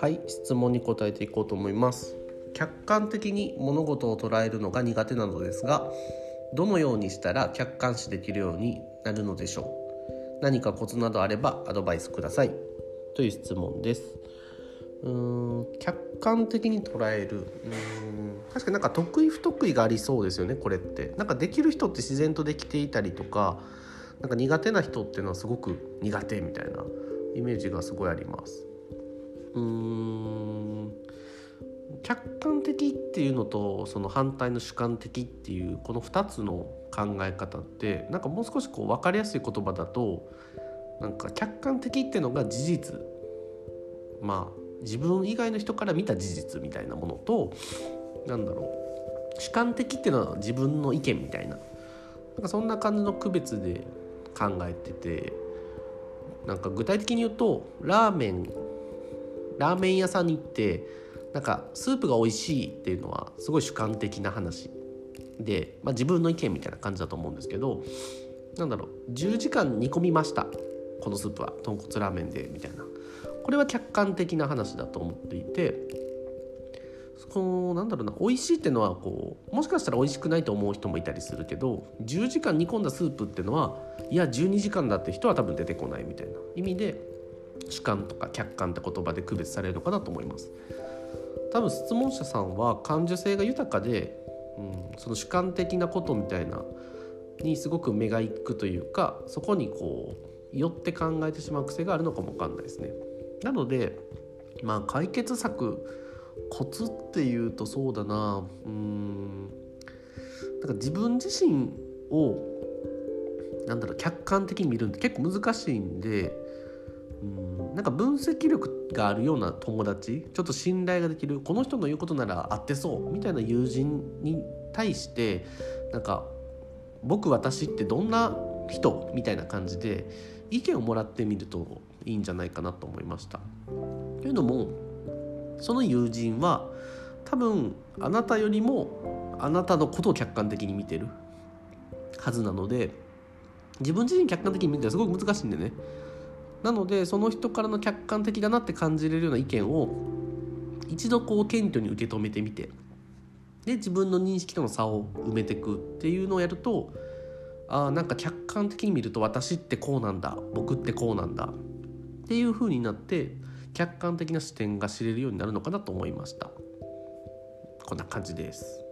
はい質問に答えていこうと思います。客観的に物事を捉えるのが苦手なのですがどのようにしたら客観視できるようになるのでしょう？何かコツなどあればアドバイスください。という質問です。うーん客観的に捉える。うーん確かになんか得意不得意がありそうですよねこれって。なんかできる人って自然とできていたりとかなんか苦手な人っていうのはすごく苦手みたいなイメージがすごいあります。うーん。客観的っていうのとその反対の主観的っていうこの2つの考え方ってなんかもう少しこう分かりやすい言葉だとなんか客観的っていうのが事実。まあ自分以外の人から見た事実みたいなものとなんだろう。主観的っていうのは自分の意見みたいな。なんかそんな感じの区別で考えててなんか具体的に言うとラーメンラーメン屋さんに行ってなんかスープが美味しいっていうのはすごい主観的な話。で、まあ、自分の意見みたいな感じだと思うんですけどなんだろう10時間煮込みました。このスープは豚骨ラーメンでみたいな。これは客観的な話だと思っていてこのなんだろうな美味しいっていうのはこうもしかしたら美味しくないと思う人もいたりするけど10時間煮込んだスープっていうのはいや12時間だって人は多分出てこないみたいな意味で主観とか客観って言葉で区別されるのかなと思います。多分質問者さんは感受性が豊かで、うん、その主観的なことみたいなにすごく目がいくというかそこにこう寄って考えてしまう癖があるのかもわかんないですね。なのでまあ解決策コツっていうとそうだな。うん。なんか自分自身をなんだろう客観的に見るって結構難しいんでうん。なんか分析力があるような友達ちょっと信頼ができるこの人の言うことなら合ってそうみたいな友人に対してなんか僕私ってどんな人みたいな感じで意見をもらってみるといいんじゃないかなと思いました。というのもその友人は多分あなたよりもあなたのことを客観的に見てる。はずなので自分自身客観的に見てすごく難しいんでね。なのでその人からの客観的だなって感じれるような意見を一度こう謙虚に受け止めてみてで自分の認識との差を埋めていくっていうのをやるとあなんか客観的に見ると私ってこうなんだ僕ってこうなんだっていう風になって客観的な視点が知れるようになるのかなと思いました。こんな感じです。